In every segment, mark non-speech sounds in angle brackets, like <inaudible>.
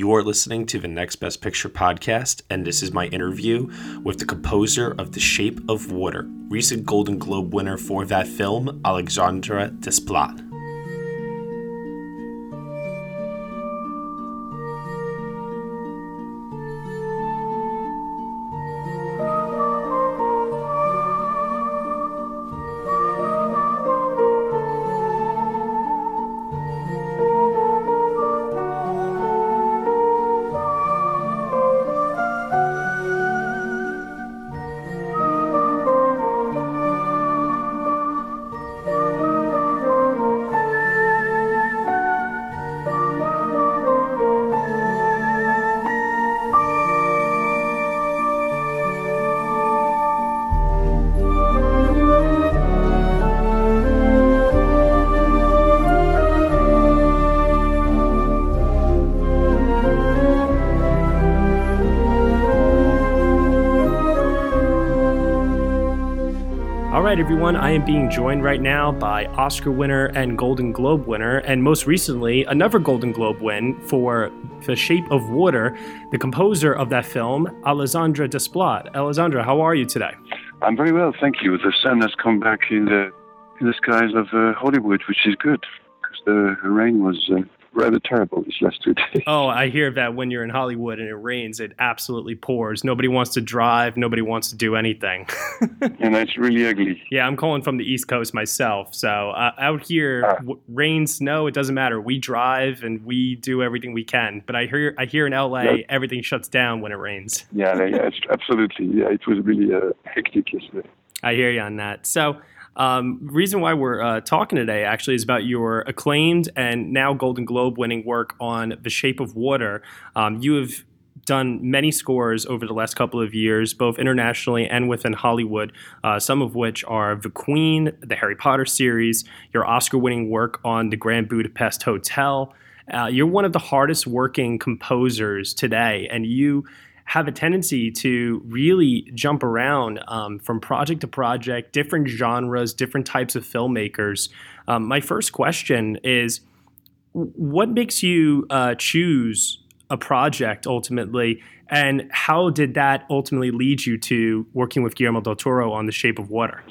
You are listening to the Next Best Picture podcast, and this is my interview with the composer of The Shape of Water, recent Golden Globe winner for that film, Alexandre Desplat. Everyone. I am being joined right now by Oscar winner and Golden Globe winner, and most recently, another Golden Globe win for The Shape of Water, the composer of that film, Alexandre Desplat. Alexandre, how are you today? I'm very well, thank you. The sun has come back in the in the skies of uh, Hollywood, which is good because the rain was uh, rather terrible these last two days. Oh, I hear that when you're in Hollywood and it rains, it absolutely pours. Nobody wants to drive. Nobody wants to do anything. <laughs> and it's really ugly. Yeah, I'm calling from the East Coast myself. So uh, out here, ah. w- rain, snow, it doesn't matter. We drive and we do everything we can. But I hear, I hear in LA, yeah. everything shuts down when it rains. Yeah, yeah, absolutely. Yeah, it was really uh, hectic yesterday. I hear you on that. So um, reason why we're uh, talking today actually is about your acclaimed and now Golden Globe winning work on The Shape of Water. Um, you have done many scores over the last couple of years, both internationally and within Hollywood, uh, some of which are The Queen, the Harry Potter series, your Oscar winning work on the Grand Budapest Hotel. Uh, you're one of the hardest working composers today, and you have a tendency to really jump around um, from project to project, different genres, different types of filmmakers. Um, my first question is what makes you uh, choose a project ultimately, and how did that ultimately lead you to working with Guillermo del Toro on The Shape of Water?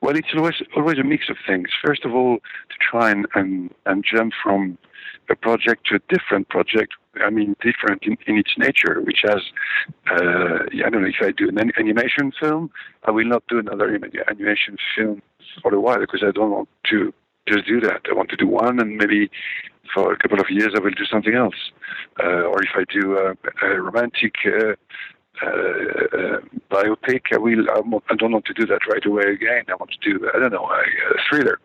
Well, it's always always a mix of things. First of all, to try and, and, and jump from a project to a different project. I mean, different in, in its nature, which has, uh, I don't know, if I do an animation film, I will not do another animation film for a while because I don't want to just do that. I want to do one and maybe for a couple of years I will do something else. Uh, or if I do a, a romantic uh, uh, uh, biopic, I will. I don't want to do that right away again. I want to do I don't know a, a thriller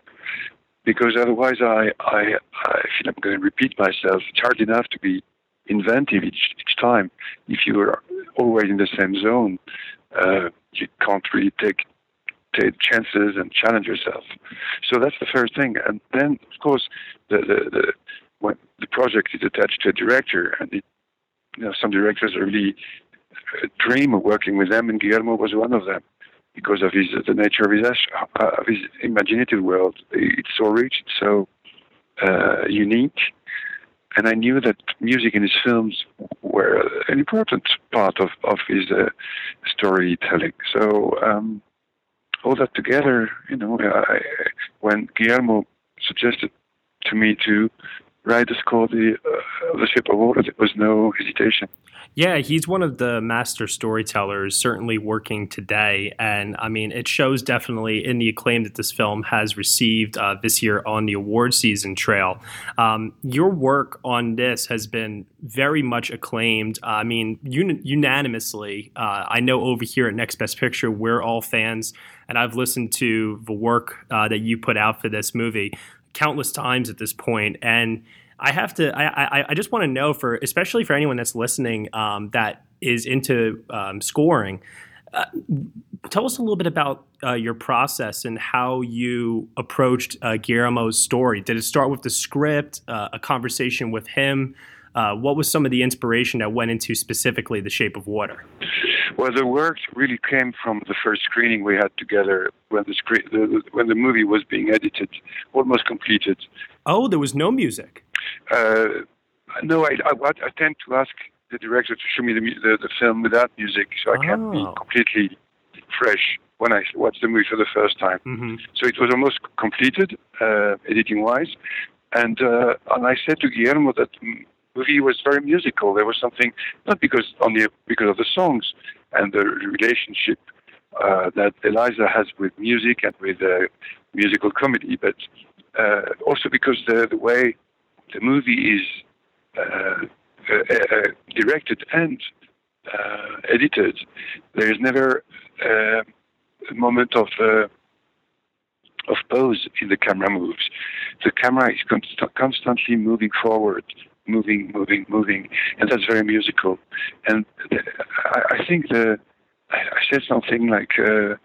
because otherwise I, I, I feel I'm going to repeat myself. It's hard enough to be inventive each, each time. If you are always in the same zone, uh, you can't really take take chances and challenge yourself. So that's the first thing. And then, of course, the the, the when the project is attached to a director, and it, you know some directors really uh, dream of working with them, and Guillermo was one of them because of his the nature of his uh, of his imaginative world. It's so rich, it's so uh, unique, and I knew that music in his films were an important part of of his uh, storytelling. So um, all that together, you know, I, when Guillermo suggested to me to write the score the of Water, there was no hesitation. Yeah, he's one of the master storytellers, certainly working today. And I mean, it shows definitely in the acclaim that this film has received uh, this year on the award season trail. Um, your work on this has been very much acclaimed. Uh, I mean, un- unanimously. Uh, I know over here at Next Best Picture, we're all fans, and I've listened to the work uh, that you put out for this movie countless times at this point, and I have to. I I, I just want to know for especially for anyone that's listening um, that is into um, scoring. Uh, tell us a little bit about uh, your process and how you approached uh, Guillermo's story. Did it start with the script, uh, a conversation with him? Uh, what was some of the inspiration that went into specifically The Shape of Water? Well, the work really came from the first screening we had together when the, screen, the, when the movie was being edited, almost completed. Oh, there was no music. Uh, no, I, I, I tend to ask the director to show me the, the, the film without music, so I oh. can be completely fresh when I watch the movie for the first time. Mm-hmm. So it was almost completed, uh, editing-wise, and uh, and I said to Guillermo that movie was very musical. There was something not because only because of the songs and the relationship uh, that Elisa has with music and with uh, musical comedy, but uh, also because the, the way the movie is uh, uh, uh, directed and edited, there is never a moment of of pause in the camera moves. The camera is const- constantly moving forward, moving, moving, moving, and that's very musical. And the, I, I, think the I, I said something like, uh,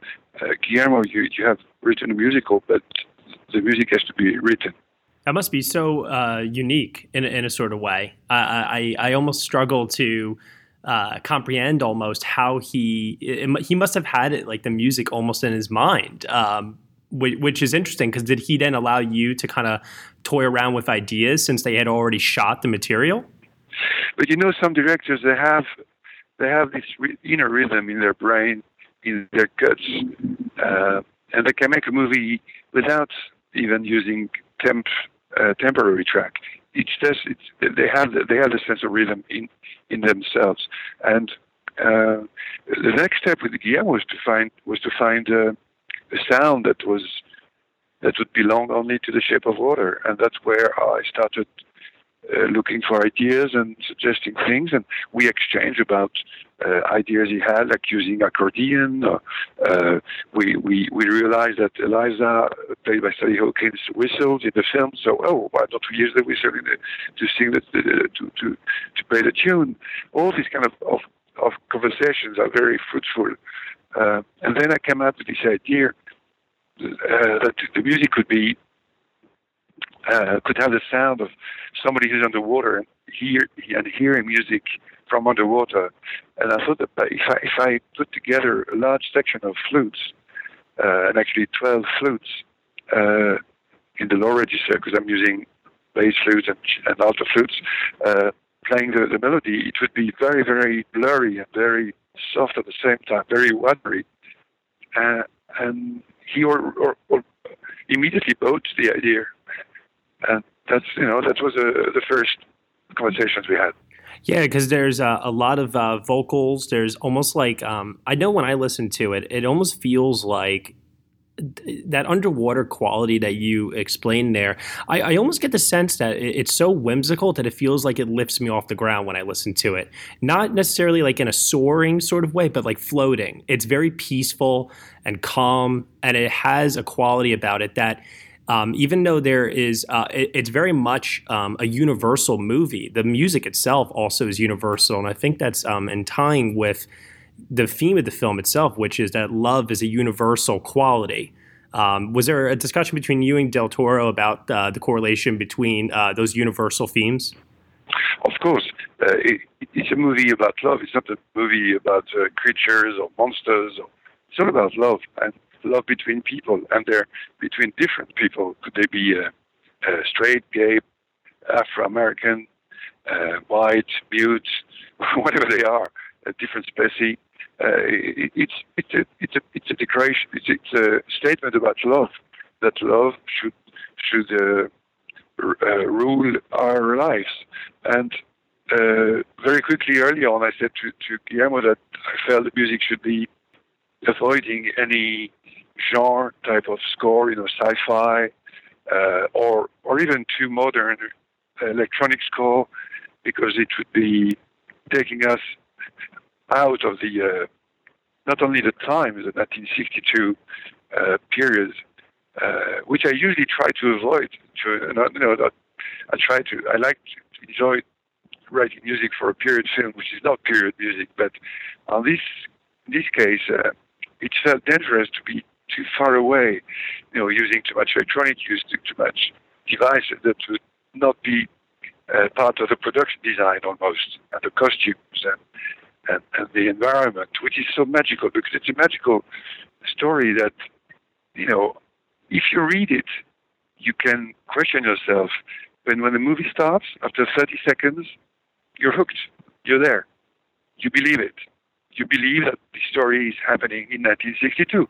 uh, Guillermo, you, you have written a musical, but the music has to be written. That must be so uh, unique in, in a sort of way. I, I, I almost struggle to uh, comprehend almost how he it, he must have had it like the music almost in his mind, um, which, which, is interesting because did he then allow you to kind of toy around with ideas since they had already shot the material? But you know, some directors they have they have this re- inner rhythm in their brain, in their guts, uh, and they can make a movie without even using temp temporary track. It's just it's, they have the, they have the sense of rhythm in in themselves. And uh, the next step with Guillermo was to find was to find uh, a sound that was that would belong only to the shape of water, and that's where I started uh, looking for ideas and suggesting things, and we exchange about uh, ideas he had, like using accordion. Uh, we, we we realized that Elisa, played by Sally Hawkins, whistled in the film. So, oh, why don't we use the whistle the, to sing the, the, to to to play the tune? All these kind of of, of conversations are very fruitful. Uh, and then I came up with this idea uh, that the music could be uh, could have the sound of somebody who's underwater and hear and hearing music from underwater. And I thought that if I, if I put together a large section of flutes, uh, and actually 12 flutes uh, in the low register, because I'm using bass flutes and, and alto flutes, uh, playing the, the melody, it would be very, very blurry and very soft at the same time, very watery. Uh, and he or, or, or immediately bought the idea and that's you know that was uh, the first conversations we had. Yeah, because there's uh, a lot of uh, vocals. There's almost like um, I know when I listen to it, it almost feels like that underwater quality that you explained there. I, I almost get the sense that it's so whimsical that it feels like it lifts me off the ground when I listen to it. Not necessarily like in a soaring sort of way, but like floating. It's very peaceful and calm, and it has a quality about it that um, even though there is, uh, it, it's very much um, a universal movie. The music itself also is universal, and I think that's um, in tying with the theme of the film itself, which is that love is a universal quality. Um, was there a discussion between you and Del Toro about uh, the correlation between uh, those universal themes? Of course, uh, it, it's a movie about love. It's not a movie about uh, creatures or monsters. It's all about love, and love between people, and they're between different people. Could they be straight, gay, Afro American, uh, white, mute, <laughs> whatever they are, a different species? Uh, it, it's it's a it's a it's a declaration. It's, it's a statement about love. That love should should uh, uh, rule our lives. And very quickly early on, I said to, to Guillermo that I felt the music should be avoiding any genre type of score, you know, sci-fi, uh, or or even too modern electronic score, because it would be taking us out of the uh, not only the time, the 1962 uh, period, uh, which I usually try to avoid. To you know, that I try to. I like to enjoy writing music for a period film, which is not period music, but on this in this case, uh, it felt dangerous to be too far away, you know, using too much electronic, using too much devices that would not be uh, part of the production design almost, and the costumes and, and, and the environment, which is so magical because it's a magical story that, you know, if you read it, you can question yourself when when the movie starts, after 30 seconds, you're hooked. You're there. You believe it. You believe that the story is happening in 1962.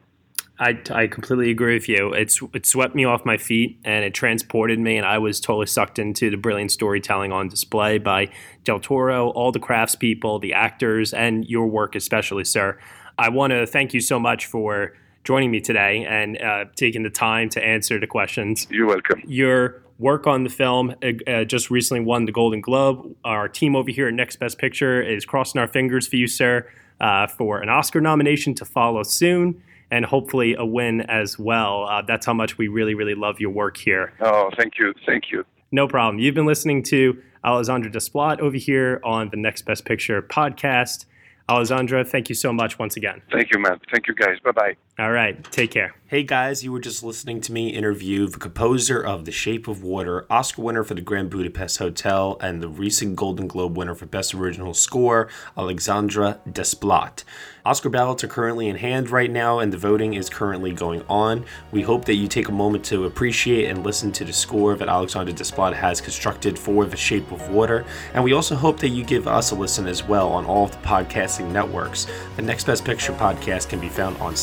I, I completely agree with you. It's it swept me off my feet and it transported me, and I was totally sucked into the brilliant storytelling on display by Del Toro, all the craftspeople, the actors, and your work especially, sir. I want to thank you so much for joining me today and uh, taking the time to answer the questions. You're welcome. Your work on the film uh, uh just recently won the Golden Globe. Our team over here at Next Best Picture is crossing our fingers for you, sir, uh, for an Oscar nomination to follow soon and hopefully a win as well. Uh, that's how much we really, really love your work here. Oh, thank you. Thank you. No problem. You've been listening to Alexandre Desplat over here on the Next Best Picture podcast. Alexandre, thank you so much once again. Thank you, man. Thank you, guys. Bye bye. All right. Take care. Hey, guys, you were just listening to me interview the composer of The Shape of Water, Oscar winner for the Grand Budapest Hotel, and the recent Golden Globe winner for Best Original Score, Alexandre Desplat. Oscar ballots are currently in hand right now, and the voting is currently going on. We hope that you take a moment to appreciate and listen to the score that Alexandre Desplat has constructed for The Shape of Water, and we also hope that you give us a listen as well on all of the podcasting networks. The Next Best Picture podcast can be found on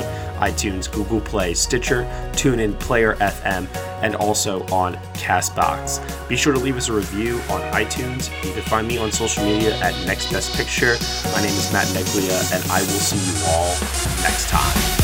SoundCloud, iTunes, Google Play, Stitcher, TuneIn, Player FM, and also on Castbox. Be sure to leave us a review on iTunes. You can find me on social media at Next Best Picture. My name is Matt Neglia, and I will see you all next time.